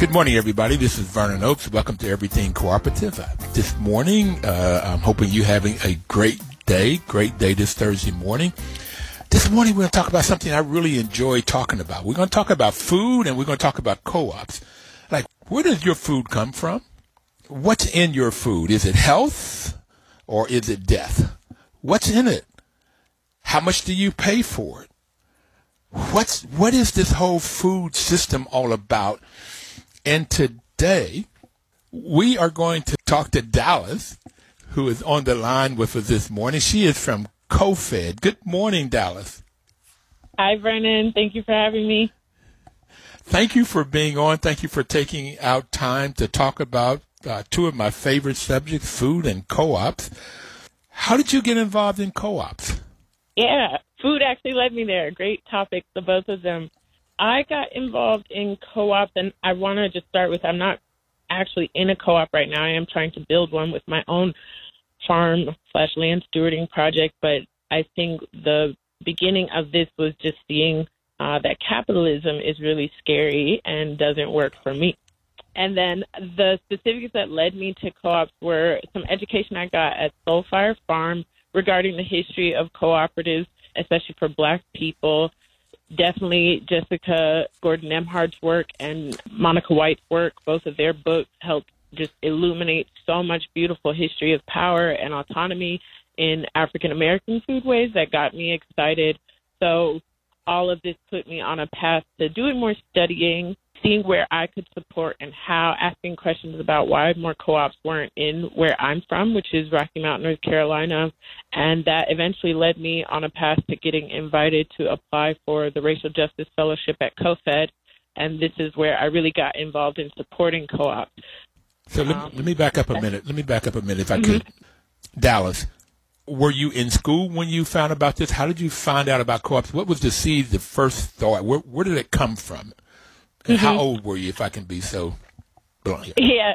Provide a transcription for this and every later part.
Good morning, everybody. This is Vernon Oakes. Welcome to Everything Cooperative. Uh, this morning, uh, I'm hoping you're having a great day, great day this Thursday morning. This morning, we're going to talk about something I really enjoy talking about. We're going to talk about food and we're going to talk about co-ops. Like, where does your food come from? What's in your food? Is it health or is it death? What's in it? How much do you pay for it? What's, what is this whole food system all about? And today, we are going to talk to Dallas, who is on the line with us this morning. She is from CoFed. Good morning, Dallas. Hi, Vernon. Thank you for having me. Thank you for being on. Thank you for taking out time to talk about uh, two of my favorite subjects, food and co-ops. How did you get involved in co-ops? Yeah, food actually led me there. Great topics, the both of them. I got involved in co-op, and I want to just start with I'm not actually in a co-op right now. I am trying to build one with my own farm slash land stewarding project, but I think the beginning of this was just seeing uh, that capitalism is really scary and doesn't work for me. And then the specifics that led me to co-ops were some education I got at Soul Fire Farm regarding the history of cooperatives, especially for Black people, definitely Jessica Gordon Nembhard's work and Monica White's work. Both of their books helped just illuminate so much beautiful history of power and autonomy in African American foodways that got me excited. So all of this put me on a path to doing more studying seeing where I could support and how, asking questions about why more co-ops weren't in where I'm from, which is Rocky Mount, North Carolina, and that eventually led me on a path to getting invited to apply for the Racial Justice Fellowship at CoFed, and this is where I really got involved in supporting co-ops. So let, um, let me back up a minute. Let me back up a minute, if I mm-hmm. could. Dallas, were you in school when you found about this? How did you find out about co-ops? What was the seed, the first thought? Where, where did it come from? Mm-hmm. How old were you, if I can be so blunt? Yeah.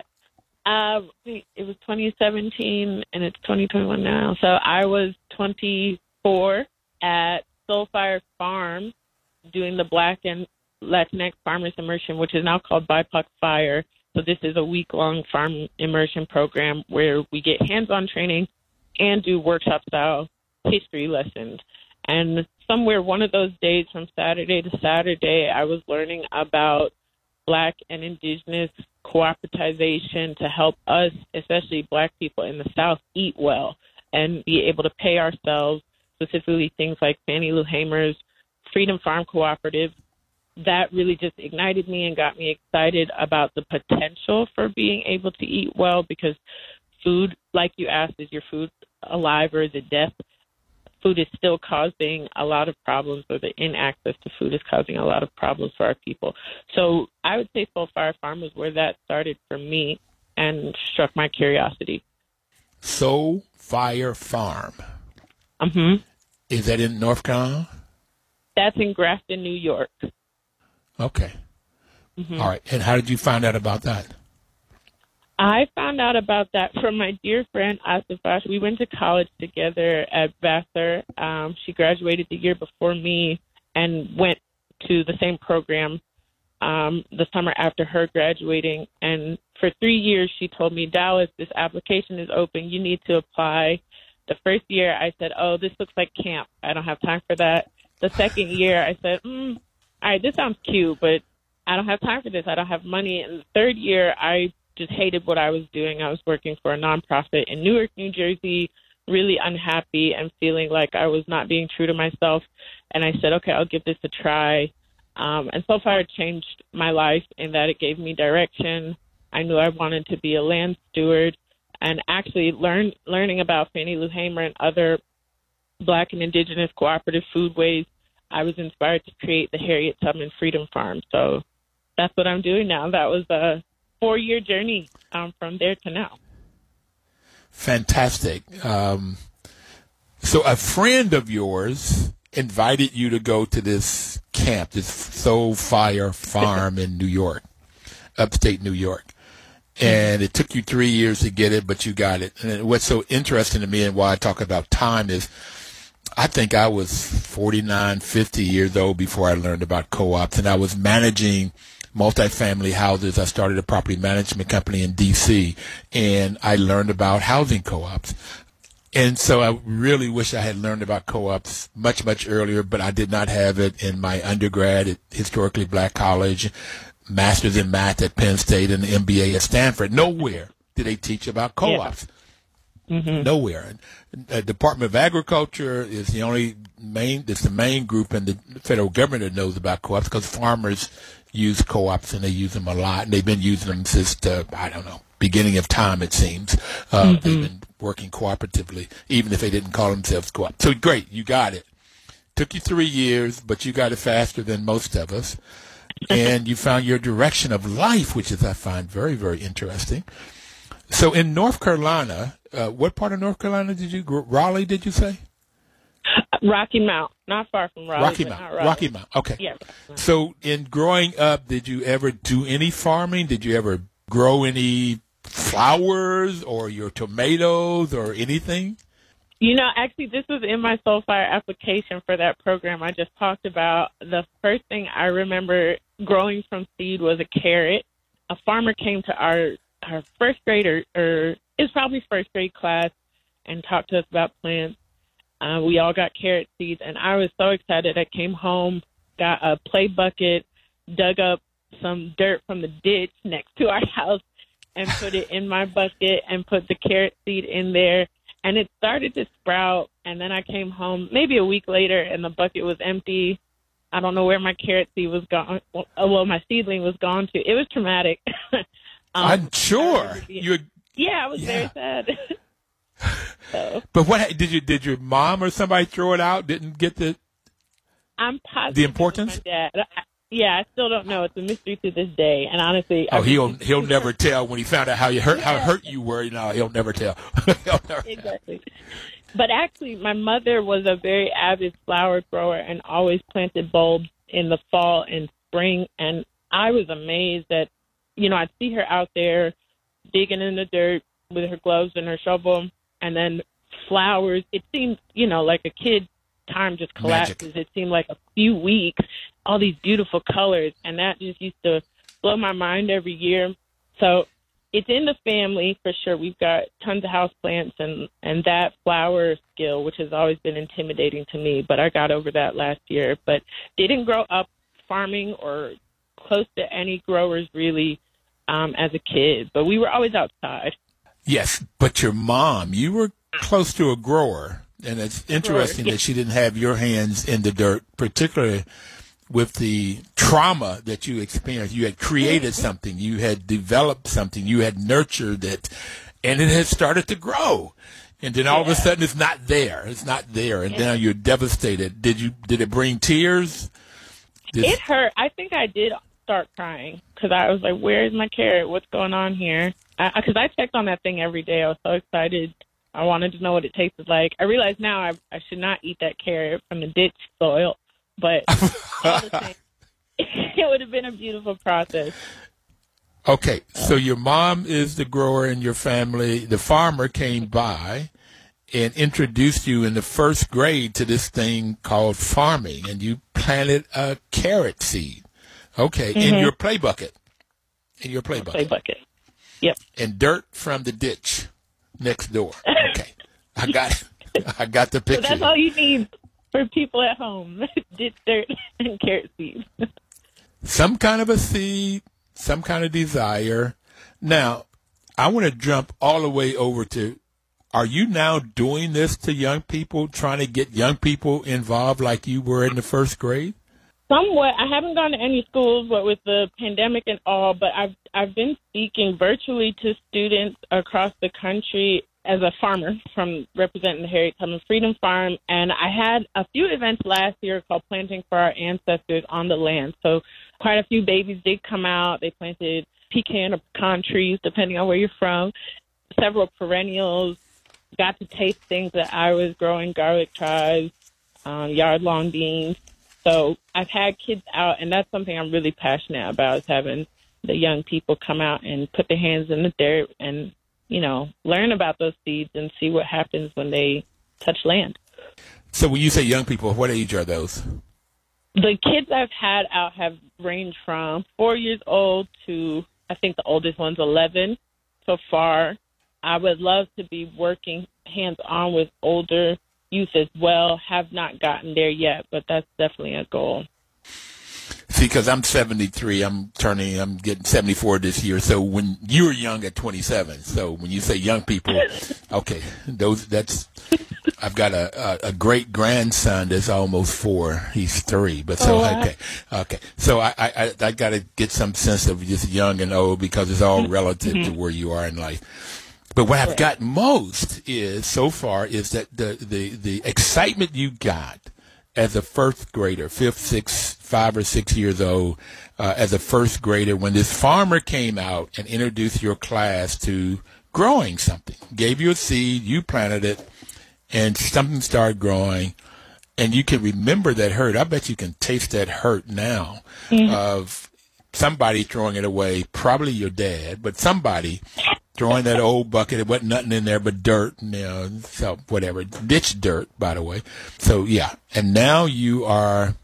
Uh, it was 2017 and it's 2021 now. So I was 24 at Soul Fire Farm doing the Black and Latinx Farmers Immersion, which is now called BIPOC Fire. So this is a week long farm immersion program where we get hands on training and do workshop style history lessons. And somewhere one of those days from Saturday to Saturday, I was learning about Black and Indigenous cooperativization to help us, especially Black people in the South, eat well and be able to pay ourselves, specifically things like Fannie Lou Hamer's Freedom Farm Cooperative. That really just ignited me and got me excited about the potential for being able to eat well because food, like you asked, is your food alive or is it death? Food is still causing a lot of problems, or the inaccess to food is causing a lot of problems for our people. So I would say Soul Fire Farm was where that started for me and struck my curiosity. Soul Fire Farm. Mm-hmm. Is that in North Carolina? That's in Grafton, New York. Okay. Mm-hmm. All right. And how did you find out about that? I found out about that from my dear friend Asifash. We went to college together at Vassar. Um, she graduated the year before me and went to the same program um, the summer after her graduating. And for three years, she told me, Dallas, this application is open. You need to apply. The first year, I said, Oh, this looks like camp. I don't have time for that. The second year, I said, mm, All right, this sounds cute, but I don't have time for this. I don't have money. And the third year, I just hated what I was doing. I was working for a nonprofit in Newark, New Jersey, really unhappy and feeling like I was not being true to myself. And I said, okay, I'll give this a try. Um, and so far, it changed my life in that it gave me direction. I knew I wanted to be a land steward. and actually learn learning about Fannie Lou Hamer and other Black and Indigenous cooperative foodways. I was inspired to create the Harriet Tubman Freedom Farm. So that's what I'm doing now. That was a four year journey um, from there to now. Fantastic. Um, so a friend of yours invited you to go to this camp, this Soul Fire Farm in New York, upstate New York. And it took you three years to get it, but you got it. And what's so interesting to me and why I talk about time is I think I was 49, 50 years old before I learned about co-ops and I was managing multifamily houses. I started a property management company in DC and I learned about housing co-ops. And so I really wish I had learned about co-ops much, much earlier, but I did not have it in my undergrad at historically black college, master's in math at Penn State and MBA at Stanford. Nowhere did they teach about co-ops. Yeah. Mm-hmm. Nowhere. The Department of Agriculture is the only main, it's the main group in the federal government that knows about co-ops because farmers use co-ops and they use them a lot and they've been using them since the, I don't know, beginning of time, it seems. Uh, mm-hmm. They've been working cooperatively, even if they didn't call themselves co-op. So great, you got it. Took you three years, but you got it faster than most of us. and you found your direction of life, which is I find very, very interesting. So in North Carolina, uh, what part of North Carolina did you, Raleigh, did you say? Rocky Mount, not far from Raleigh. Rocky Mount. Rocky Mount. Okay. Yeah. So, in growing up, did you ever do any farming? Did you ever grow any flowers or your tomatoes or anything? You know, actually, this was in my Soul Fire application for that program I just talked about. The first thing I remember growing from seed was a carrot. A farmer came to our our first grade or, or it's probably first grade class and talked to us about plants. Uh, we all got carrot seeds, and I was so excited. I came home, got a play bucket, dug up some dirt from the ditch next to our house, and put it in my bucket and put the carrot seed in there. And it started to sprout. And then I came home maybe a week later, and the bucket was empty. I don't know where my carrot seed was gone. Well, my seedling was gone to. It was traumatic. um, I'm sure you. Yeah, I was yeah. very sad. so. But what did you did your mom or somebody throw it out? Didn't get the. I'm positive. The importance. Dad. Yeah, I still don't know. It's a mystery to this day. And honestly, oh, he'll he'll never tell when he found out how you hurt how hurt you were. You know, he'll never tell. he'll never exactly. Tell. But actually, my mother was a very avid flower grower and always planted bulbs in the fall and spring. And I was amazed that, you know, I'd see her out there digging in the dirt with her gloves and her shovel, and then flowers. It seemed, you know, like a kid time just collapses. Magic. It seemed like a few weeks, all these beautiful colors, and that just used to blow my mind every year. So it's in the family for sure. We've got tons of house plants and and that flower skill, which has always been intimidating to me, but I got over that last year. But didn't grow up farming or close to any growers really um, as a kid, but we were always outside. Yes, but your mom, you were close to a grower. And it's interesting that she didn't have your hands in the dirt, particularly with the trauma that you experienced. You had created mm-hmm. something, you had developed something, you had nurtured it, and it had started to grow. And then all yeah. of a sudden, it's not there. It's not there, and yeah. now you're devastated. Did you? Did it bring tears? Did it hurt. I think I did start crying because I was like, "Where's my carrot? What's going on here?" Because I, I checked on that thing every day. I was so excited I wanted to know what it tasted like. I realize now I, I should not eat that carrot from the ditch soil, but same, it would have been a beautiful process. Okay, so your mom is the grower in your family. The farmer came by and introduced you in the first grade to this thing called farming, and you planted a carrot seed. Okay, mm-hmm. in your play bucket. In your play bucket. Play bucket. Yep. And dirt from the ditch next door. Okay, I got I got the picture. So that's all you need for people at home: ditch dirt and carrot seeds. some kind of a seed, some kind of desire. Now, I want to jump all the way over to. Are you now doing this to young people, trying to get young people involved like you were in the first grade? Somewhat. I haven't gone to any schools, what with the pandemic and all, but I've I've been speaking virtually to students across the country as a farmer from representing the Harriet Tubman Freedom Farm, and I had a few events last year called Planting for Our Ancestors on the Land. So quite a few babies did come out. They planted pecan or pecan trees, depending on where you're from. Several perennials. Got to taste things that I was growing: garlic chives, um, yard long beans. So I've had kids out, and that's something I'm really passionate about: is having the young people come out and put their hands in the dirt and you know, learn about those seeds and see what happens when they touch land. So when you say young people, what age are those? The kids I've had out have ranged from four years old to I think the oldest one's eleven so far. I would love to be working hands on with older youth as well. Have not gotten there yet, but that's definitely a goal. See, because I'm 73, I'm turning, I'm getting 74 this year. So when you were young at 27, so when you say young people, okay, those that's. I've got a, a, a great grandson that's almost four. He's three, but so Oh, wow. okay, okay. So I I, I, I got to get some sense of just young and old because it's all mm-hmm. relative to mm-hmm. where you are in life. But what I've got most is so far is that the the the excitement you got as a first grader, fifth, sixth, five or six years old, uh, as a first grader, when this farmer came out and introduced your class to growing something, gave you a seed, you planted it, and something started growing, and you can remember that hurt. I bet you can taste that hurt now of somebody throwing it away, probably your dad, but somebody throwing that old bucket. It wasn't nothing in there but dirt, you know, so whatever, ditch dirt, by the way. So yeah, and now you are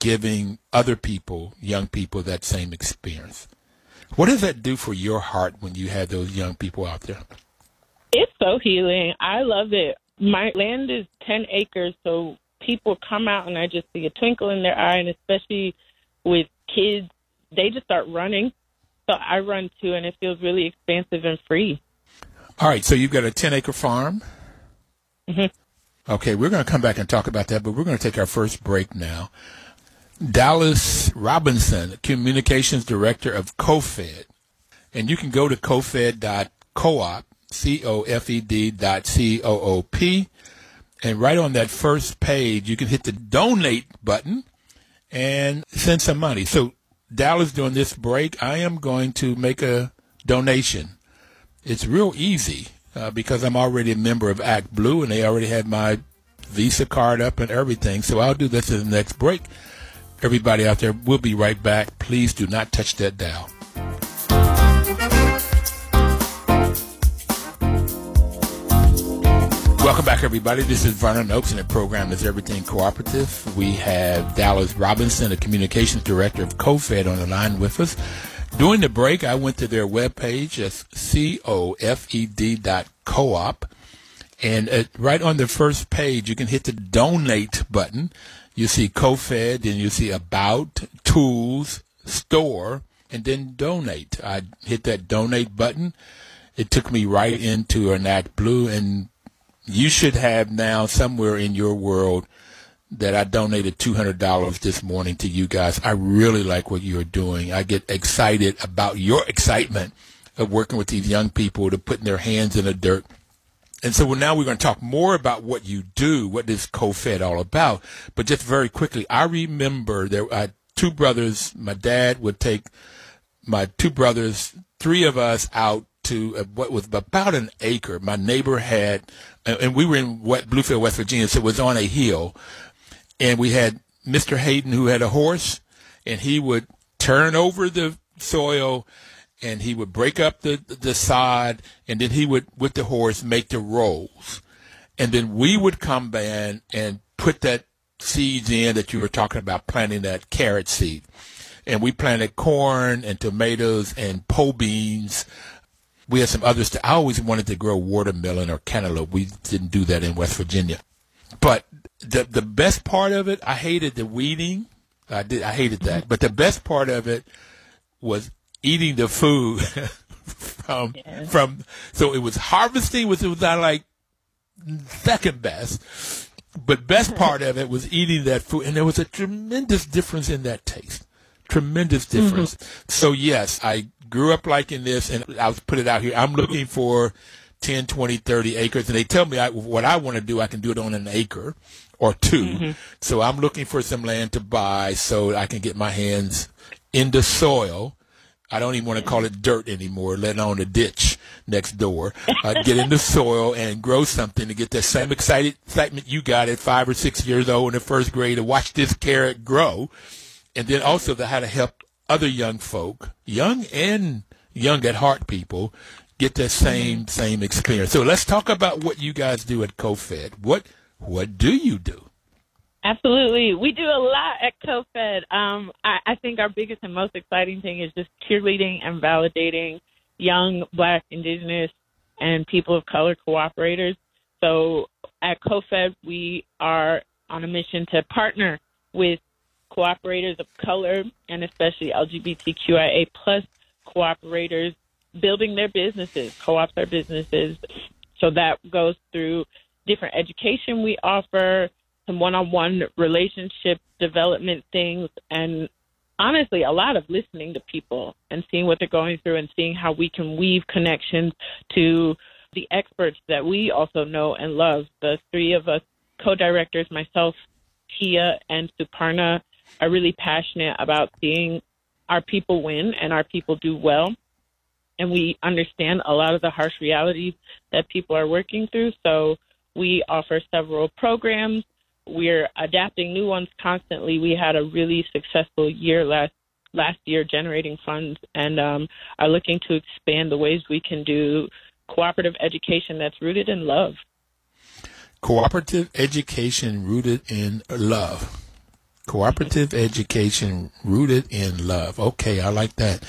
giving other people, young people, that same experience. What does that do for your heart when you have those young people out there? It's so healing. I love it. My land is 10 acres, so people come out and I just see a twinkle in their eye, and especially with kids, they just start running. So I run too, and it feels really expansive and free. All right, so you've got a 10 acre farm. Mm-hmm. Okay, we're going to come back and talk about that, but we're going to take our first break now. Dallas Robinson, Communications Director of CoFed. And you can go to cofed.coop, C-O-F-E-D dot C-O-O-P. And right on that first page, you can hit the donate button and send some money. So Dallas, during this break, I am going to make a donation. It's real easy uh, because I'm already a member of Act Blue and they already have my Visa card up and everything. So I'll do this in the next break. Everybody out there, we'll be right back. Please do not touch that dial. Welcome back, everybody. This is Vernon Oakes, and the program is Everything Cooperative. We have Dallas Robinson, the Communications Director of CoFed, on the line with us. During the break, I went to their webpage, it's C-O-F-E-D dot co-op. And uh, right on the first page, you can hit the donate button. You see CoFed, and you see about, tools, store, and then donate. I hit that donate button. It took me right into an Act Blue, and you should have now somewhere in your world that I donated $200 this morning to you guys. I really like what you're doing. I get excited about your excitement of working with these young people to putting their hands in the dirt. And so now we're going to talk more about what you do, what is co-fed all about. But just very quickly, I remember there were two brothers. My dad would take my two brothers, three of us out to uh, what was about an acre. My neighbor had, and and we were in West, Bluefield, West Virginia, so it was on a hill. And we had Mr. Hayden who had a horse, and he would turn over the soil and he would break up the, the sod, and then he would, with the horse, make the rolls. And then we would come back and put that seeds in that you were talking about, planting that carrot seed. And we planted corn and tomatoes and pole beans. We had some others. I always wanted to grow watermelon or cantaloupe. We didn't do that in West Virginia. But the the best part of it, I hated the weeding. I did. I hated that. But the best part of it was eating the food from from. So it was harvesting, which was not like second best, but best part of it was eating that food, and there was a tremendous difference in that taste. Tremendous difference. Mm-hmm. So yes, I grew up liking this, and I'll put it out here. I'm looking for 10, 20, 30 acres, and they tell me I, what I want to do, I can do it on an acre or 2 mm-hmm. So I'm looking for some land to buy so I can get my hands in the soil. I don't even want to call it dirt anymore, let alone a ditch next door. Uh, get in the soil and grow something to get that same excited excitement you got at five or six years old in the first grade to watch this carrot grow. And then also to how to help other young folk, young and young at heart people, get that same same experience. So let's talk about what you guys do at CoFed. What what do you do? Absolutely. We do a lot at CoFed. Um, I, I think our biggest and most exciting thing is just cheerleading and validating young Black, Indigenous, and people of color cooperators. So at CoFed, we are on a mission to partner with cooperators of color and especially LGBTQIA plus cooperators building their businesses, co-ops are businesses. So that goes through different education we offer, some one-on-one relationship development things, and honestly, a lot of listening to people and seeing what they're going through and seeing how we can weave connections to the experts that we also know and love. The three of us co-directors, myself, Tia, and Suparna, are really passionate about seeing our people win and our people do well. And we understand a lot of the harsh realities that people are working through. So we offer several programs. We're adapting new ones constantly. We had a really successful year last last year generating funds and um, are looking to expand the ways we can do cooperative education that's rooted in love. Cooperative education rooted in love. Cooperative education rooted in love. Okay, I like that.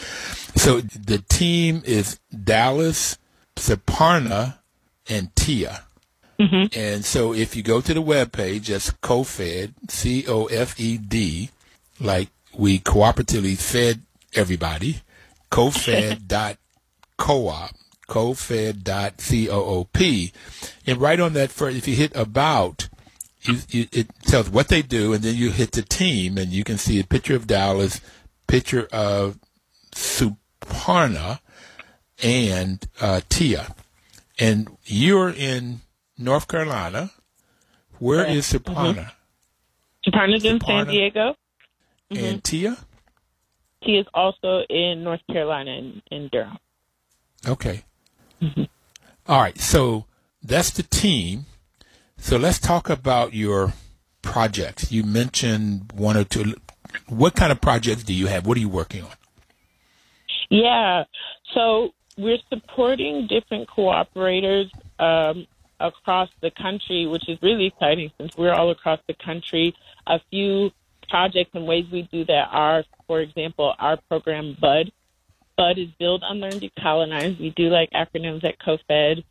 So the team is Dallas, Suparna, and Tia. Mm-hmm. And so if you go to the web page, that's CoFed, C O F E D, like we cooperatively fed everybody, cofed.coop, cofed.coop. And right on that first, if you hit about, you, you, it tells what they do, and then you hit the team, and you can see a picture of Dallas, picture of Suparna, and uh, Tia. And you're in North Carolina. Where is Suparna? Mm-hmm. Suparna's in San Diego. Mm-hmm. And Tia? Tia is also in North Carolina in, in Durham. Okay. Mm-hmm. All right. So that's the team. So let's talk about your projects. You mentioned one or two. What kind of projects do you have? What are you working on? Yeah. So we're supporting different cooperators um, across the country, which is really exciting since we're all across the country. A few projects and ways we do that are, for example, our program BUD. BUD is Build, Unlearn, Decolonize. We do like acronyms at CoFed.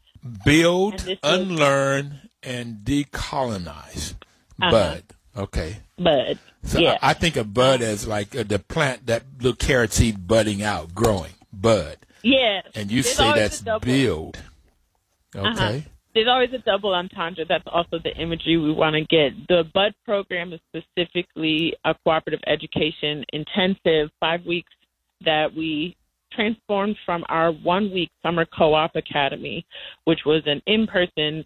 Build, Unlearn, and Decolonize. Uh-huh. BUD. Okay. Bud. So yeah. I, I, think of bud as like uh, the plant, that little carrot seed budding out, growing. Bud. Yeah. And you There's say that's build. Uh-huh. Okay. Uh-huh there's always a double entendre. That's also the imagery we want to get. The BUD program is specifically a cooperative education intensive, five weeks that we transformed from our one week summer co op academy, which was an in person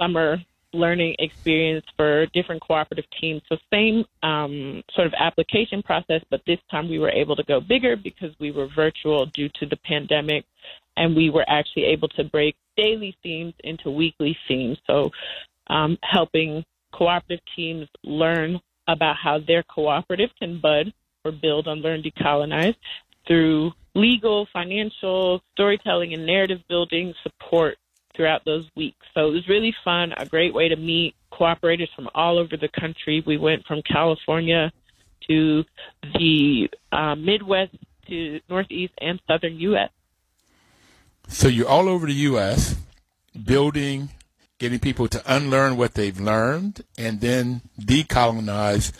summer learning experience for different cooperative teams. So, same um, sort of application process, but this time we were able to go bigger because we were virtual due to the pandemic and we were actually able to break daily themes into weekly themes. So, um, helping cooperative teams learn about how their cooperative can bud or build on learn decolonize through legal, financial, storytelling, and narrative building support throughout those weeks. So it was really fun, a great way to meet cooperators from all over the country. We went from California to the uh, Midwest to Northeast and Southern U.S. So you're all over the U.S. building, getting people to unlearn what they've learned, and then decolonize.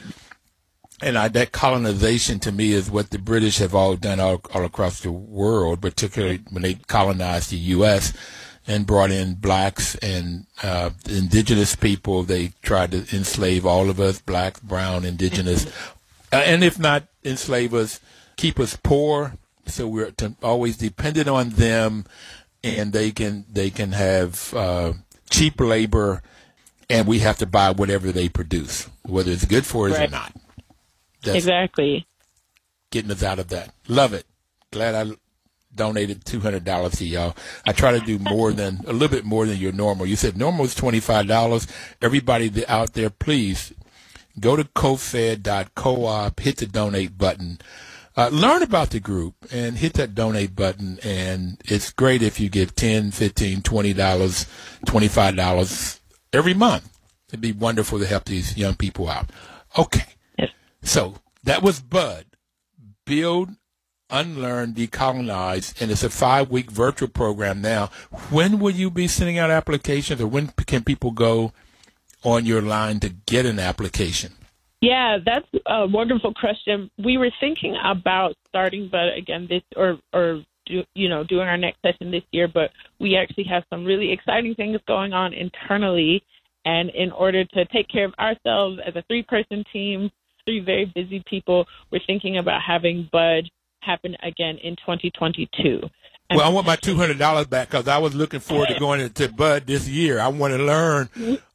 And I, that colonization to me is what the British have all done all, all across the world, particularly when they colonized the U.S. and brought in blacks and uh, indigenous people. They tried to enslave all of us, black, brown, indigenous, uh, and if not enslave us, keep us poor. So we're to, always dependent on them, and they can they can have uh, cheap labor, and we have to buy whatever they produce, whether it's good for us Right. or not. That's Exactly. getting us out of that. Love it. Glad I donated two hundred dollars to y'all. I try to do more than a little bit more than your normal. You said normal is twenty five dollars. Everybody out there, please go to cofed.coop, hit the donate button. Uh, learn about the group and hit that donate button and it's great if you give 10 15 20 dollars 25 dollars every month it'd be wonderful to help these young people out okay. So that was bud build unlearn decolonize and it's a five week virtual program now when will you be sending out applications or when can people go on your line to get an application Yeah, that's a wonderful question. We were thinking about starting, but again, this or or do, you know doing our next session this year. But we actually have some really exciting things going on internally, and in order to take care of ourselves as a three-person team, three very busy people, we're thinking about having Bud happen again in 2022. And Well, I want my two hundred dollars back because I was looking forward to going to Bud this year. I want to learn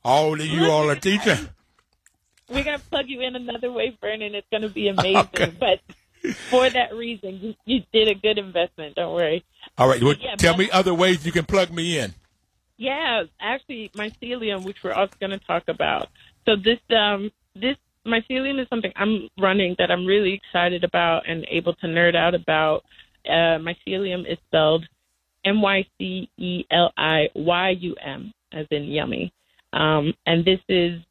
all that you all are teaching. we're gonna plug you in another way, Vernon. It's gonna be amazing. Okay. But for that reason, you, you did a good investment. Don't worry. All right, well, Yeah, tell but- me other ways you can plug me in. Yeah, actually, mycelium, which we're also going to talk about. So this um this mycelium is something I'm running that I'm really excited about and able to nerd out about. Uh, mycelium is spelled M Y C E L I Y U M, as in yummy. Um, and this is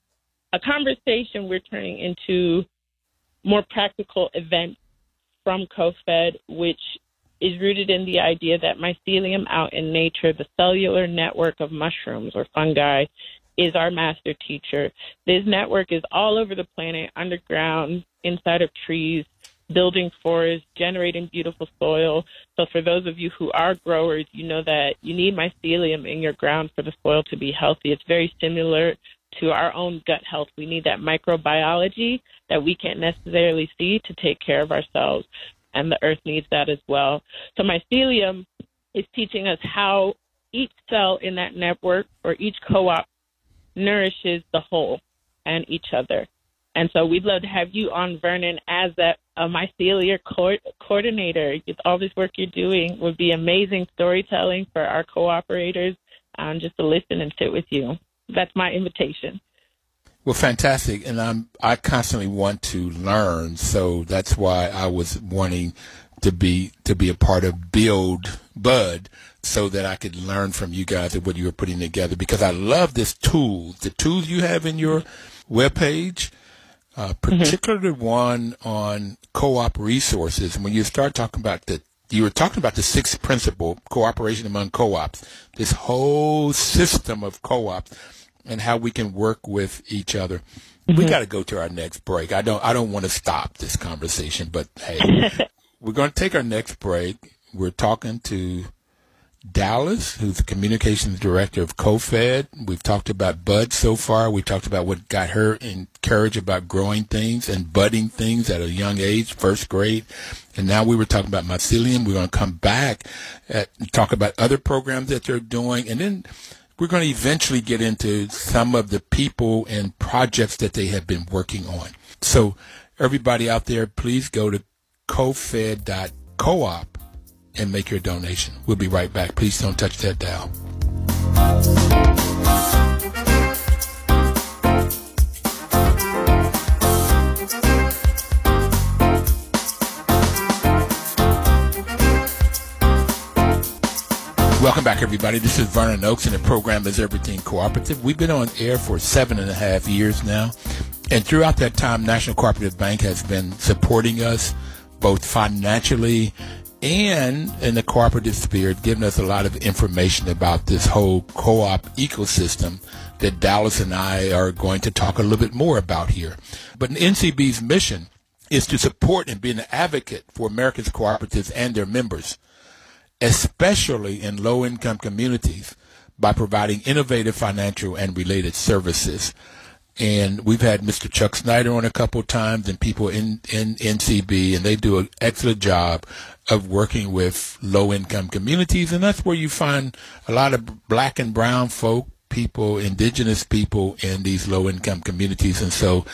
a conversation we're turning into more practical events from CoFed, which is rooted in the idea that mycelium out in nature, the cellular network of mushrooms or fungi, is our master teacher. This network is all over the planet, underground, inside of trees, building forests, generating beautiful soil. So, for those of you who are growers, you know that you need mycelium in your ground for the soil to be healthy. It's very similar to our own gut health. We need that microbiology that we can't necessarily see to take care of ourselves and the earth needs that as well. So mycelium is teaching us how each cell in that network or each co-op nourishes the whole and each other. And so we'd love to have you on, Vernon, as a mycelia co- coordinator. All this work you're doing would be amazing storytelling for our cooperators, um, just to listen and sit with you. That's my invitation. Well, fantastic, and I'm I constantly want to learn, so that's why I was wanting to be to be a part of Build Bud, so that I could learn from you guys and what you were putting together. Because I love this tool, the tools you have in your webpage, uh, particularly one on co-op resources. And when you start talking about the you were talking about the sixth principle, cooperation among co-ops, this whole system of co-ops and how we can work with each other. We got to go to our next break. I don't I don't want to stop this conversation, but hey, we're going to take our next break. We're talking to Dallas, who's the communications director of CoFed. We've talked about Bud so far. We talked about what got her encouraged about growing things and budding things at a young age, first grade. And now we were talking about mycelium. We're going to come back and talk about other programs that they're doing. And then we're going to eventually get into some of the people and projects that they have been working on. So everybody out there, please go to cofed.coop and make your donation. We'll be right back. Please don't touch that dial. Welcome back, everybody. This is Vernon Oakes, and the program is Everything Cooperative. We've been on air for seven and a half years now, and throughout that time, National Cooperative Bank has been supporting us both financially and in the cooperative spirit, giving us a lot of information about this whole co-op ecosystem that Dallas and I are going to talk a little bit more about here. But NCB's mission is to support and be an advocate for America's cooperatives and their members especially in low income communities, by providing innovative financial and related services. And we've had Mr. Chuck Snyder on a couple times and people in, in NCB, and they do an excellent job of working with low income communities. And that's where you find a lot of black and brown folk, people, indigenous people in these low income communities. And so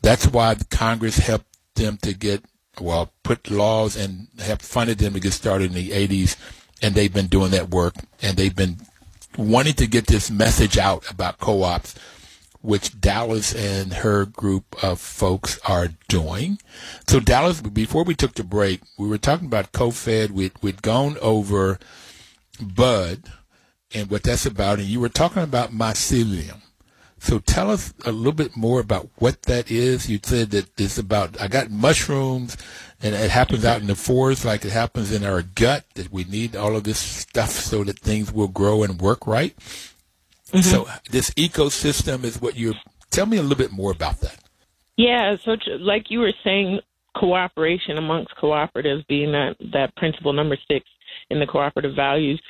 that's why Congress helped them to get, well, put laws and have funded them to get started in the 80s. And they've been doing that work and they've been wanting to get this message out about co-ops which Dallas and her group of folks are doing. So Dallas, before we took the break, we were talking about co-fed. We'd, we'd gone over Bud and what that's about, and you were talking about mycelium. So tell us a little bit more about what that is. You said that it's about, I got mushrooms and it happens out in the forest like it happens in our gut that we need all of this stuff so that things will grow and work right. Mm-hmm. So this ecosystem is what you're. tell me a little bit more about that. Yeah, so like you were saying, cooperation amongst cooperatives being that that principle number six in the cooperative values.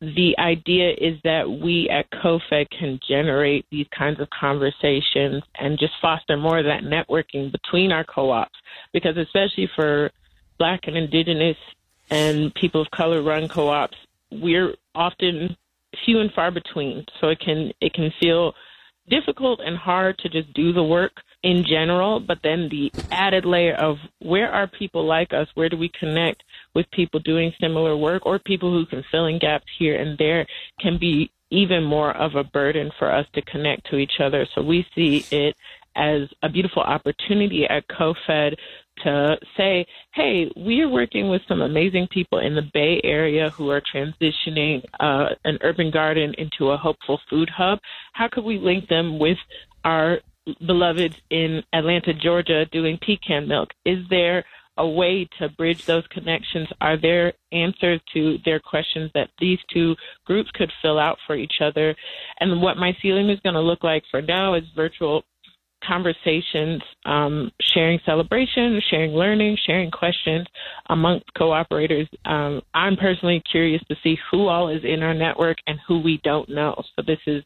The idea is that we at COFED can generate these kinds of conversations and just foster more of that networking between our co-ops, because especially for Black and Indigenous and people of color run co-ops, we're often few and far between. So it can it can feel difficult and hard to just do the work in general, but then the added layer of where are people like us? Where do we connect with people doing similar work or people who can fill in gaps here and there can be even more of a burden for us to connect to each other. So we see it as a beautiful opportunity at COFED to say, hey, we are working with some amazing people in the Bay Area who are transitioning uh, an urban garden into a hopeful food hub. How could we link them with our beloveds in Atlanta, Georgia doing pecan milk? Is there a way to bridge those connections? Are there answers to their questions that these two groups could fill out for each other? And what mycelium is going to look like for now is virtual conversations, um, sharing celebrations, sharing learning, sharing questions amongst cooperators. Um, I'm personally curious to see who all is in our network and who we don't know. So this is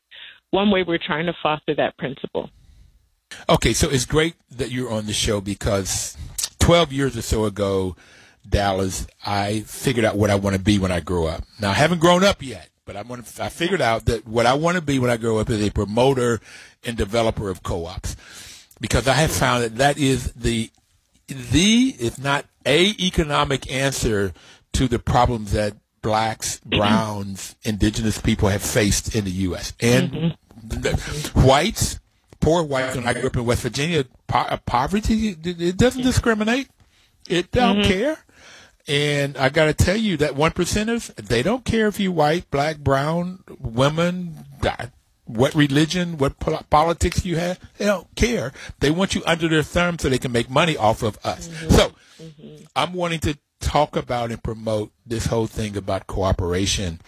one way we're trying to foster that principle. Okay, so it's great that you're on the show because 12 years or so ago, Dallas, I figured out what I want to be when I grow up. Now, I haven't grown up yet, but I want I figured out that what I want to be when I grow up is a promoter and developer of co-ops because I have found that that is the the if not a economic answer to the problems that blacks, browns, indigenous people have faced in the U.S. and mm-hmm. whites, poor whites. When I grew up in West Virginia, po- poverty it doesn't discriminate. It don't mm-hmm. care. And I got to tell you that one percenters, they don't care if you're white, black, brown, women, what religion, what politics you have. They don't care. They want you under their thumb so they can make money off of us. Mm-hmm. So mm-hmm. I'm wanting to talk about and promote this whole thing about cooperation.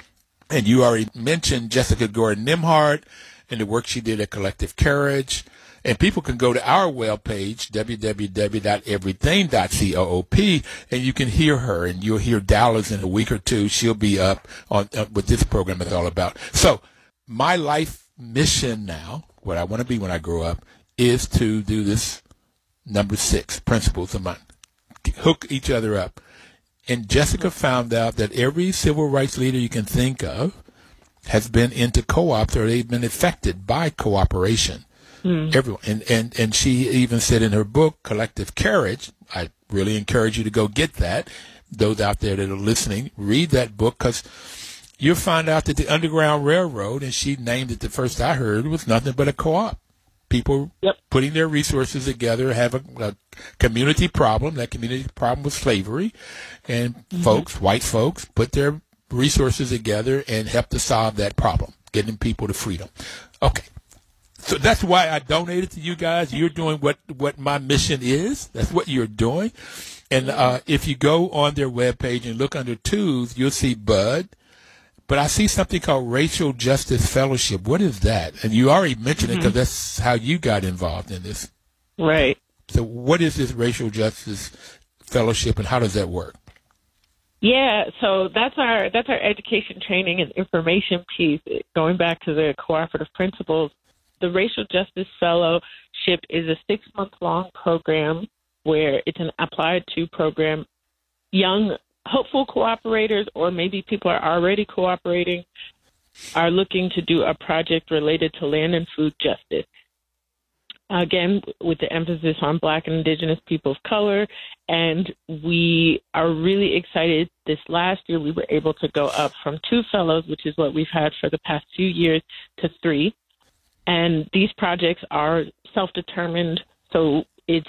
And you already mentioned Jessica Gordon Nembhard and the work she did at Collective Courage. And people can go to our webpage, www.everything.coop, and you can hear her, and you'll hear Dallas in a week or two. She'll be up on uh, what this program is all about. So, my life mission now, what I want to be when I grow up, is to do this number six principles of mine. Hook each other up. And Jessica found out that every civil rights leader you can think of has been into co-ops or they've been affected by cooperation. Mm. Everyone. And, and, and she even said in her book, Collective Courage, I really encourage you to go get that. Those out there that are listening, read that book because you'll find out that the Underground Railroad, and she named it the first I heard, was nothing but a co-op. People yep. putting their resources together have a, a, community problem. That community problem was slavery, and mm-hmm. folks, white folks, put their resources together and help to solve that problem, getting people to freedom. Okay. So that's why I donated to you guys. You're doing what, what my mission is. That's what you're doing. And uh, if you go on their webpage and look under twos, you'll see Bud but I see something called Racial Justice Fellowship. What is that? And you already mentioned mm-hmm. it because that's how you got involved in this. Right. So, what is this Racial Justice Fellowship and how does that work? Yeah, so that's our that's our education training and information piece. Going back to the cooperative principles, the Racial Justice Fellowship is a six month long program where it's an applied to program young hopeful cooperators or maybe people are already cooperating are looking to do a project related to land and food justice. Again, with the emphasis on Black and Indigenous people of color. And we are really excited. This last year, we were able to go up from two fellows, which is what we've had for the past few years, to three. And these projects are self determined. So it's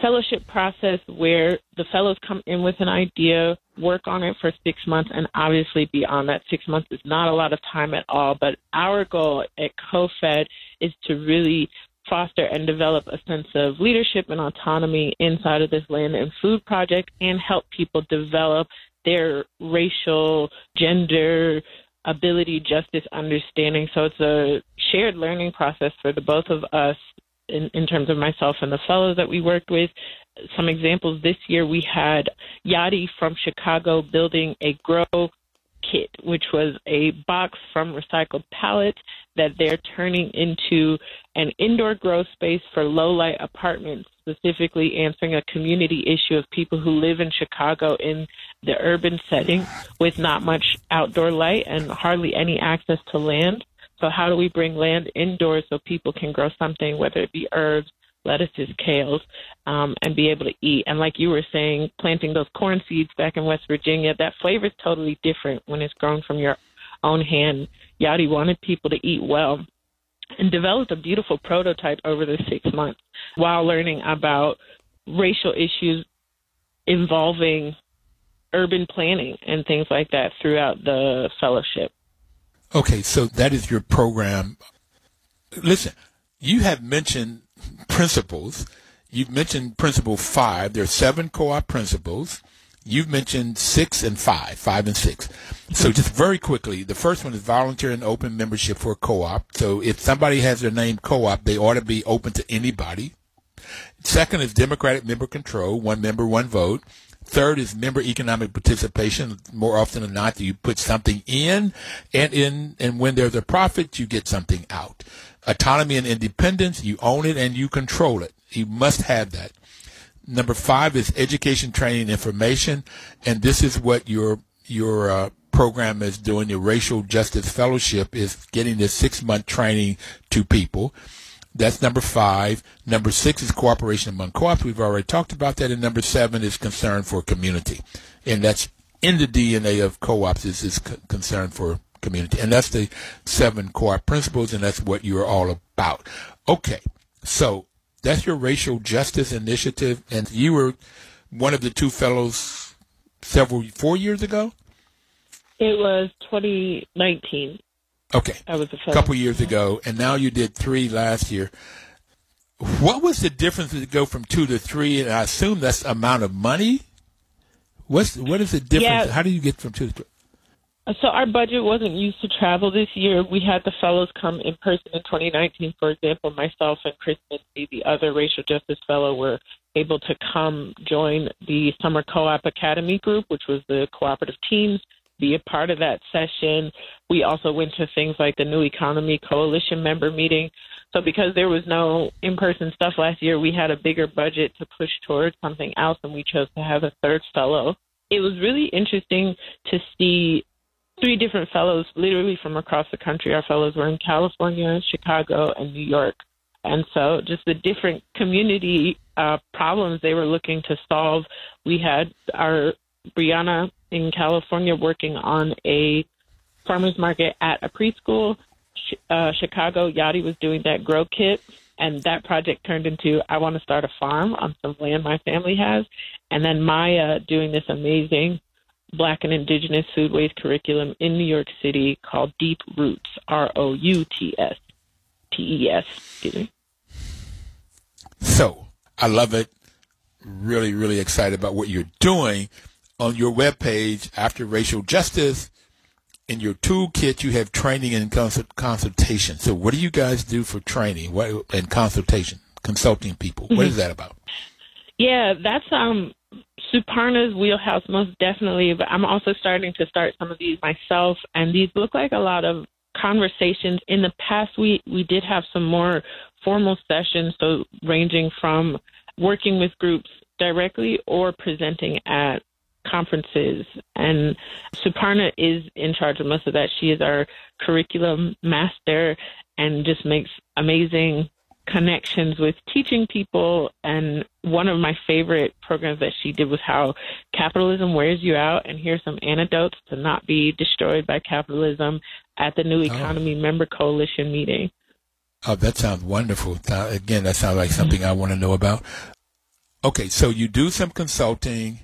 fellowship process where the fellows come in with an idea, work on it for six months, and obviously beyond that six months is not a lot of time at all. But our goal at CoFed is to really foster and develop a sense of leadership and autonomy inside of this land and food project and help people develop their racial, gender, ability, justice understanding. So it's a shared learning process for the both of us in, in terms of myself and the fellows that we worked with. Some examples this year we had Yadi from Chicago building a grow kit, which was a box from recycled pallets that they're turning into an indoor grow space for low light apartments, specifically answering a community issue of people who live in Chicago in the urban setting with not much outdoor light and hardly any access to land. So how do we bring land indoors so people can grow something, whether it be herbs, lettuces, kales, um, and be able to eat? And like you were saying, planting those corn seeds back in West Virginia, that flavor is totally different when it's grown from your own hand. Yadi wanted people to eat well and developed a beautiful prototype over the six months while learning about racial issues involving urban planning and things like that throughout the fellowship. Okay, so that is your program. Listen, you have mentioned principles. You've mentioned principle five. There are seven co-op principles. You've mentioned six and five, five and six. So just very quickly, the first one is volunteer and open membership for a co-op. So if somebody has their name co-op, they ought to be open to anybody. Second is democratic member control, one member, one vote. Third is member economic participation. More often than not, you put something in, and in, and when there's a profit, you get something out. Autonomy and independence, you own it and you control it. You must have that. Number five is education, training, information, and this is what your your uh, program is doing. Your racial justice fellowship is getting this six month training to people. That's number five. Number six is cooperation among co-ops. We've already talked about that. And number seven is concern for community. And that's in the DNA of co-ops is, is concern for community. And that's the seven co-op principles. And that's what you're all about. Okay. So that's your racial justice initiative. And you were one of the two fellows several, four years ago? It was 2019. Okay. I was a couple years ago, and now you did three last year. What was the difference to go from two to three? And I assume that's amount of money. What's what is the difference? Yeah. How do you get from two to three? So our budget wasn't used to travel this year. We had the fellows come in person in 2019. For example, myself and Chris Mincy, the other racial justice fellow, were able to come join the Summer Co-op Academy group, which was the cooperative teams be a part of that session. We also went to things like the New Economy Coalition member meeting. So because there was no in-person stuff last year, we had a bigger budget to push towards something else, and we chose to have a third fellow. It was really interesting to see three different fellows, literally from across the country. Our fellows were in California, Chicago, and New York. And so just the different community uh, problems they were looking to solve. We had our Brianna in California working on a farmers market at a preschool. Uh, Chicago, Yadi was doing that grow kit, and that project turned into I want to start a farm on some land my family has. And then Maya doing this amazing Black and Indigenous foodways curriculum in New York City called Deep Roots, R O U T S T E S. Excuse me. So I love it. Really, really excited about what you're doing on your webpage after racial justice in your toolkit you have training and consult- consultation so what do you guys do for training what and consultation consulting people mm-hmm. what is that about yeah that's um Suparna's wheelhouse, most definitely. But I'm also starting to start some of these myself, and these look like a lot of conversations. In the past, we we did have some more formal sessions, so ranging from working with groups directly or presenting at conferences. And Suparna is in charge of most of that. She is our curriculum master and just makes amazing connections with teaching people. And one of my favorite programs that she did was how capitalism wears you out. And here's some antidotes to not be destroyed by capitalism at the New oh. Economy oh. Member Coalition meeting. Oh, that sounds wonderful. Again, that sounds like something I want to know about. Okay, so you do some consulting,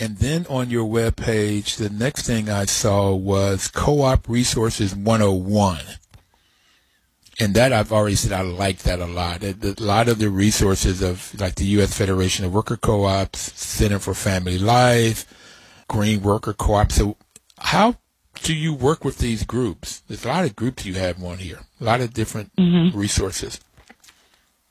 and then on your web page, the next thing I saw was Co-op Resources 101 and that I've already said I like that a lot. A lot of the resources of like the U.S. Federation of Worker Co-ops, Center for Family Life, Green Worker Co-op. So how do you work with these groups? There's a lot of groups you have on here, a lot of different mm-hmm. resources.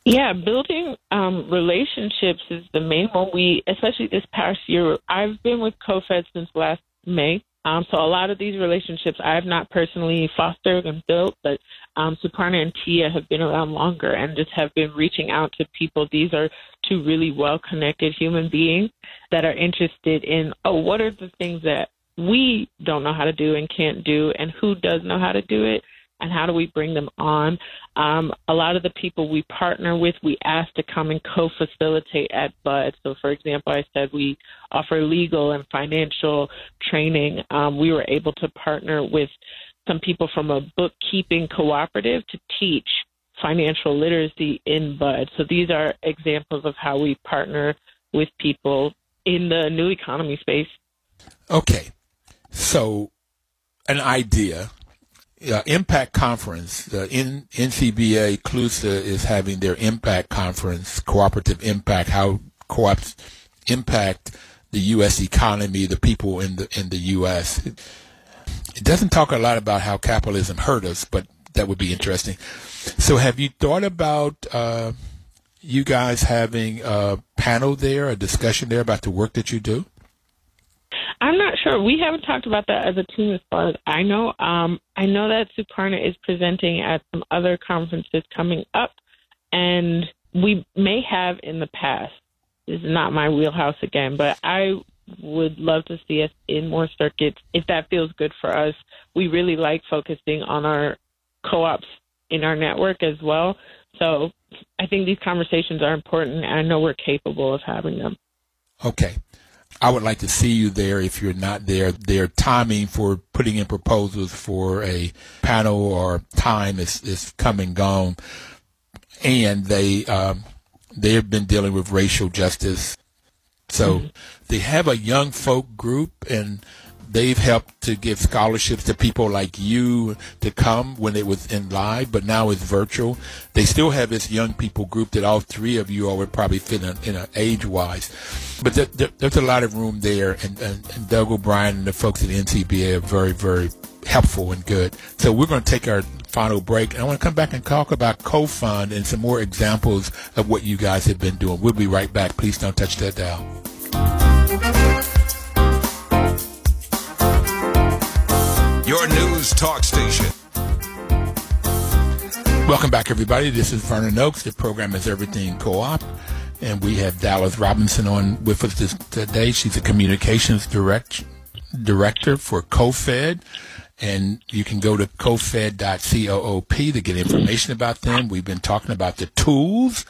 Yeah, building um, relationships is the main one. We, especially this past year, I've been with COFED since last May. Um, so a lot of these relationships I have not personally fostered and built, but um, Suparna and Tia have been around longer and just have been reaching out to people. These are two really well connected human beings that are interested in, oh, what are the things that we don't know how to do and can't do, and who does know how to do it, and how do we bring them on? Um, a lot of the people we partner with, we ask to come and co facilitate at BUD. So, for example, I said we offer legal and financial training. Um, we were able to partner with some people from a bookkeeping cooperative to teach financial literacy in BUD. So, these are examples of how we partner with people in the new economy space. Okay. So, an idea uh, Impact Conference, the N- NCBA CLUSA is having their Impact Conference, Cooperative Impact, how co-ops impact the U.S. economy, the people in the in the U.S. It, doesn't talk a lot about how capitalism hurt us, but that would be interesting. So, have you thought about uh, you guys having a panel there, a discussion there about the work that you do? I'm not sure. We haven't talked about that as a team as far as I know. Um, I know that Suparna is presenting at some other conferences coming up, and we may have in the past. This is not my wheelhouse again, but I would love to see us in more circuits if that feels good for us. We really like focusing on our co ops in our network as well. So I think these conversations are important, and I know we're capable of having them. Okay. I would like to see you there if you're not there. Their timing for putting in proposals for a panel or time is, is come and gone. And they, um, they have been dealing with racial justice. So mm-hmm. they have a young folk group and they've helped to give scholarships to people like you to come when it was in live, but now it's virtual. They still have this young people group that all three of you all would probably fit in, in age wise. But there, there, there's a lot of room there, and, and, and Doug O'Brien and the folks at NCBA are very, very helpful and good. So we're going to take our final break. And I want to come back and talk about co-fund and some more examples of what you guys have been doing. We'll be right back. Please don't touch that dial. Your news talk station. Welcome back, everybody. This is Vernon Oakes. The program is Everything Co-op, and we have Dallas Robinson on with us this, today. She's a communications direct, director for COFED, and you can go to cofed.coop to get information about them. We've been talking about the tools.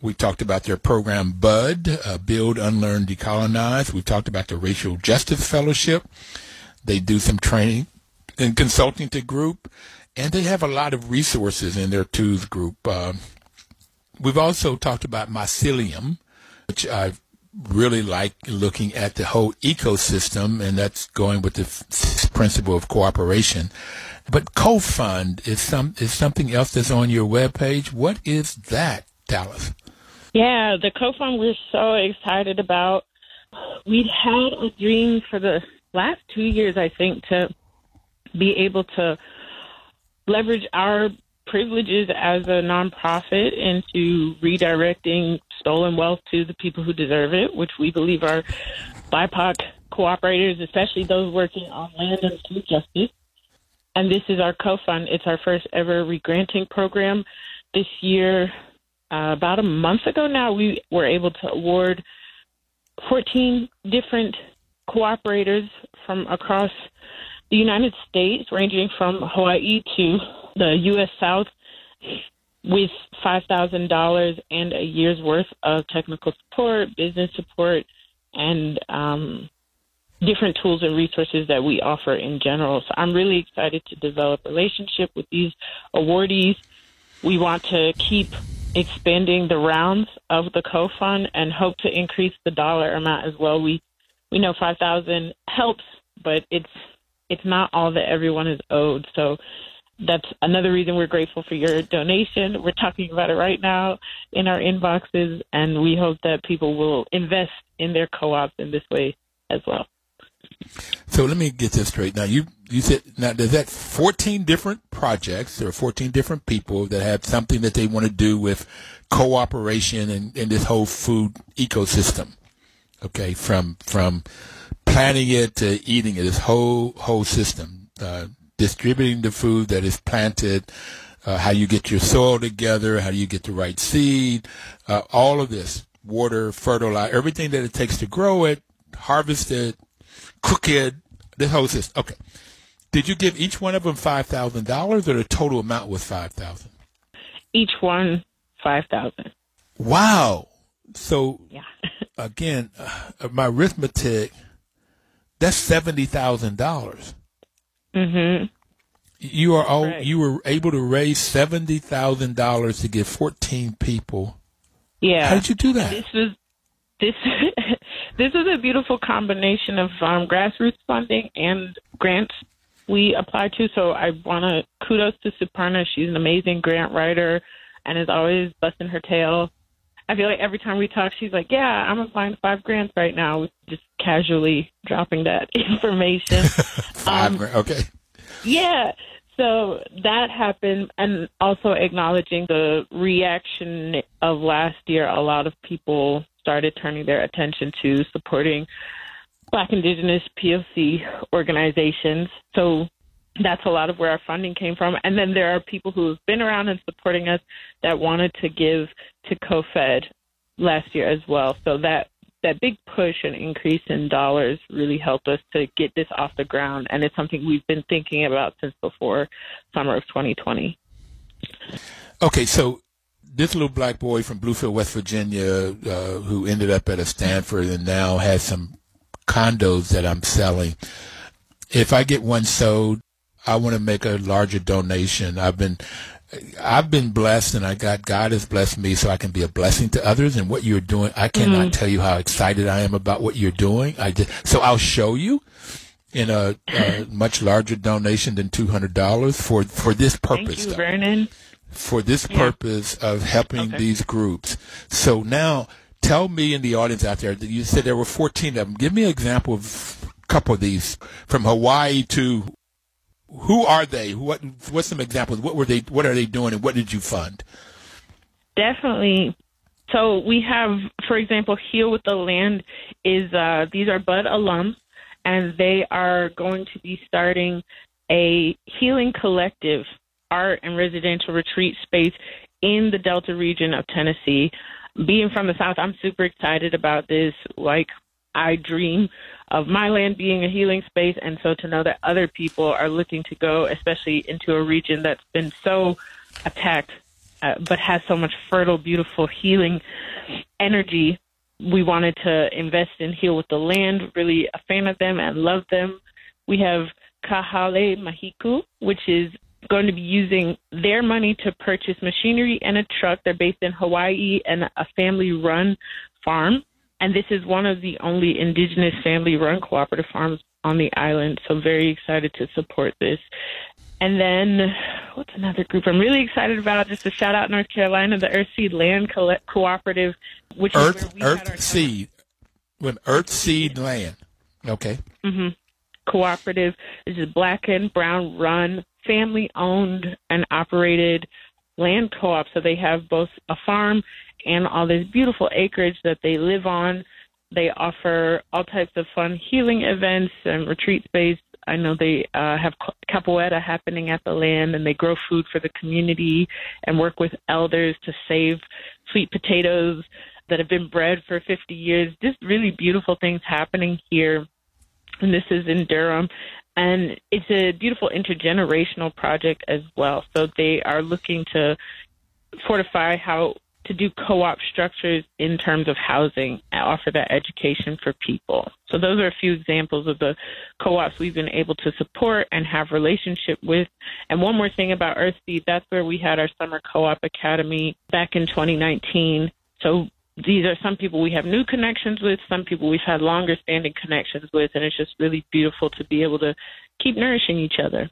We talked about their program BUD, uh, Build, Unlearn, Decolonize. We talked about the Racial Justice Fellowship. They do some training and consulting to group, and they have a lot of resources in their tools group. Uh, we've also talked about mycelium, which I really like looking at the whole ecosystem, and that's going with the f- principle of cooperation. But CoFund is some is something else that's on your webpage. What is that, Dallas? Yeah, the CoFund we're so excited about. We'd had a dream for the last two years, I think, to be able to leverage our privileges as a nonprofit into redirecting stolen wealth to the people who deserve it, which we believe are BIPOC cooperators, especially those working on land and food justice. And this is our co-fund. It's our first ever regranting program. This year, uh, about a month ago now, we were able to award 14 different cooperators from across the United States, ranging from Hawaii to the U.S. South, with $5,000 and a year's worth of technical support, business support, and um, different tools and resources that we offer in general. So I'm really excited to develop a relationship with these awardees. We want to keep expanding the rounds of the co-fund and hope to increase the dollar amount as well. We we know 5000 helps, but it's it's not all that everyone is owed. So that's another reason we're grateful for your donation. We're talking about it right now in our inboxes, and we hope that people will invest in their co-ops in this way as well. So let me get this straight. Now you you said now there's that 14 different projects. Are 14 different people that have something that they want to do with cooperation and in this whole food ecosystem. Okay, from from planting it to eating it, this whole whole system, uh, distributing the food that is planted, uh, how you get your soil together, how you get the right seed, uh, all of this, water, fertilizer, everything that it takes to grow it, harvest it, cook it, this whole system. Okay. Did you give each one of them five thousand dollars, or the total amount was five thousand? Each one five thousand. Wow. So Yeah. again, uh, my arithmetic, that's seventy thousand dollars. mhm. You are all, Right. you were able to raise seventy thousand dollars to get fourteen people. Yeah. How did you do that? This was this this is a beautiful combination of um, grassroots funding and grants we applied to. So I want to kudos to Suparna. She's an amazing grant writer and is always busting her tail. I feel like every time we talk, she's like, "Yeah, I'm applying to five grants right now," just casually dropping that information. Five um, grand. Okay. Yeah. So that happened, and also acknowledging the reaction of last year. A lot of people started turning their attention to supporting Black, Indigenous, POC organizations. So that's a lot of where our funding came from. And then there are people who have been around and supporting us that wanted to give to CoFed last year as well. So that that big push and increase in dollars really helped us to get this off the ground, and it's something we've been thinking about since before summer of 2020. Okay, so this little black boy from Bluefield, West Virginia, uh, who ended up at a Stanford and now has some condos that I'm selling. If I get one sold, I want to make a larger donation. I've been, I've been blessed, and I got God has blessed me, so I can be a blessing to others. And what you're doing, I cannot mm. tell you how excited I am about what you're doing. I just, so I'll show you in a, a much larger donation than two hundred dollars for for this purpose. Thank you, Vernon. for this purpose of helping Okay. these groups. So now, tell me in the audience out there that you said there were 14 of them. Give me an example of a couple of these from Hawaii to who are they? What what's some examples? What were they? What are they doing? And what did you fund? Definitely. So we have, for example, Heal with the Land is uh, these are Bud alums, and they are going to be starting a healing collective art and residential retreat space in the Delta region of Tennessee. Being from the South, I'm super excited about this. Like, I dream of my land being a healing space, and so to know that other people are looking to go, especially into a region that's been so attacked uh, but has so much fertile, beautiful, healing energy. We wanted to invest in Heal with the Land, really a fan of them and love them. We have Kahale Mahiku, which is going to be using their money to purchase machinery and a truck. They're based in Hawaii and a family run farm. And this is one of the only indigenous family run cooperative farms on the island. So, very excited to support this. And then, what's another group I'm really excited about? Just a shout out North Carolina, the Earthseed Land Co- Cooperative, which is where Earth had our Earth Seed. When Earth Seed Land. Okay. hmm cooperative. This is black and brown run family owned and operated land co op. So they have both a farm and all this beautiful acreage that they live on. They offer all types of fun healing events and retreat space. I know they uh, have capoeira happening at the land, and they grow food for the community and work with elders to save sweet potatoes that have been bred for 50 years. Just really beautiful things happening here. And this is in Durham. And it's a beautiful intergenerational project as well. So they are looking to fortify how to do co-op structures in terms of housing and offer that education for people. So those are a few examples of the co-ops we've been able to support and have relationship with. And one more thing about Earthseed, that's where we had our summer co-op academy back in 2019. So these are some people we have new connections with, some people we've had longer standing connections with, and it's just really beautiful to be able to keep nourishing each other.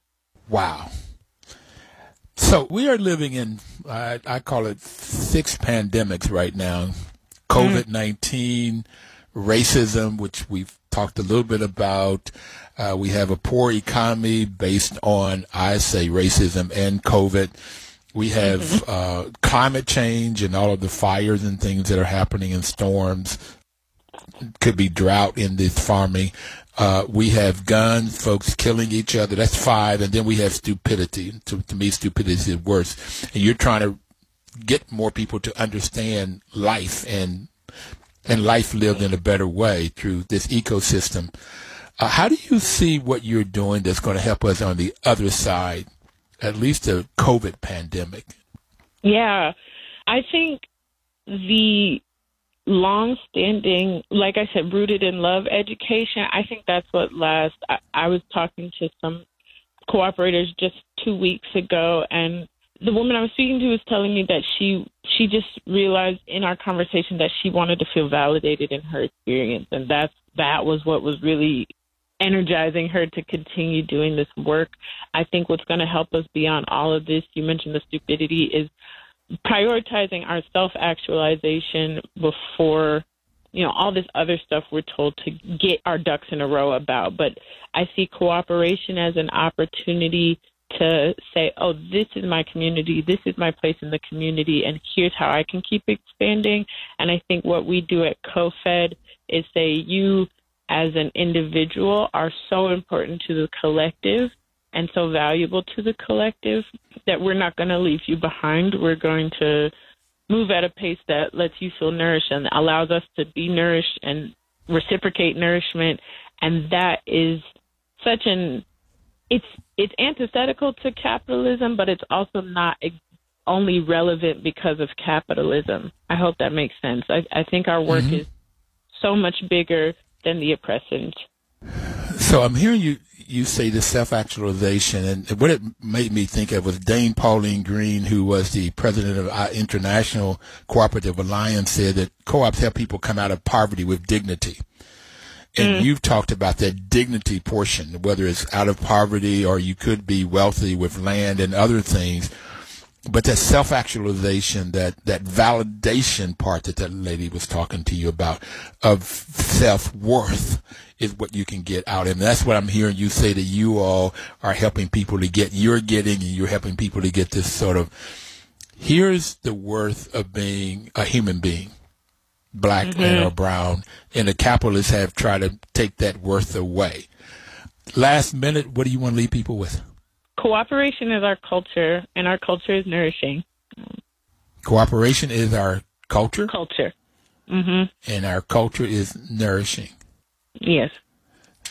Wow. So we are living in, I, I call it six pandemics right now COVID 19, racism, which we've talked a little bit about. Uh, we have a poor economy based on, I say, racism and COVID. We have mm-hmm. uh, climate change and all of the fires and things that are happening in storms. Could be drought in this farming. Uh, we have guns, folks killing each other. That's five, and then we have stupidity. To, to me, stupidity is worse. And you're trying to get more people to understand life and and life lived in a better way through this ecosystem. Uh, how do you see what you're doing that's going to help us on the other side at least the COVID pandemic? Yeah, I think the long-standing, like I said, rooted in love education. I think that's what lasts. I, I was talking to some cooperators just two weeks ago, and the woman I was speaking to was telling me that she she just realized in our conversation that she wanted to feel validated in her experience, and that's that was what was really energizing her to continue doing this work. I think what's going to help us beyond all of this, you mentioned the stupidity, is prioritizing our self actualization before you know all this other stuff we're told to get our ducks in a row about. But i see cooperation as an opportunity to say oh this is my community this is my place in the community and here's how i can keep expanding. And i think what we do at cofed is say you as an individual are so important to the collective and so valuable to the collective that we're not going to leave you behind. We're going to move at a pace that lets you feel nourished and allows us to be nourished and reciprocate nourishment. And that is such an it's it's antithetical to capitalism, but it's also not only relevant because of capitalism. I hope that makes sense. I, I think our work mm-hmm. is so much bigger than the oppressant. So I'm hearing you you say the self actualization, and what it made me think of was Dame Pauline Green, who was the president of our International Cooperative Alliance, said that co-ops help people come out of poverty with dignity. And mm. you've talked about that dignity portion, whether it's out of poverty or you could be wealthy with land and other things but that self actualization, that, that validation part that that lady was talking to you about of self worth is what you can get out. And that's what I'm hearing you say that you all are helping people to get, you're getting, and you're helping people to get this sort of, here's the worth of being a human being, black mm-hmm. and or brown. And the capitalists have tried to take that worth away. Last minute, what do you want to leave people with? Cooperation is our culture, and our culture is nourishing. Cooperation is our culture. Culture. Mm-hmm. And our culture is nourishing. Yes.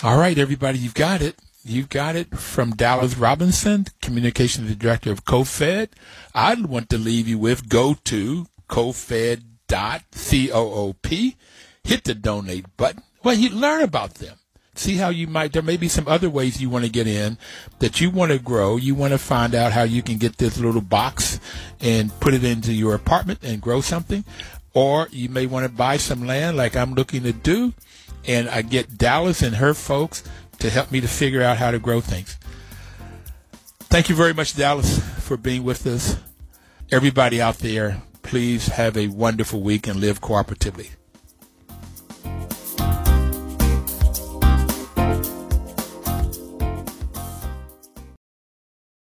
All right, everybody, you've got it. You've got it from Dallas Robinson, Communications Director of CoFed. I'd want to leave you with go to cofed.coop, hit the donate button. Well, you learn about them see how you might there may be some other ways you want to get in that you want to grow. You want to find out how you can get this little box and put it into your apartment and grow something. Or you may want to buy some land like i'm looking to do and i get dallas and her folks to help me to figure out how to grow things. Thank you very much dallas for being with us. Everybody out there please have a wonderful week and live cooperatively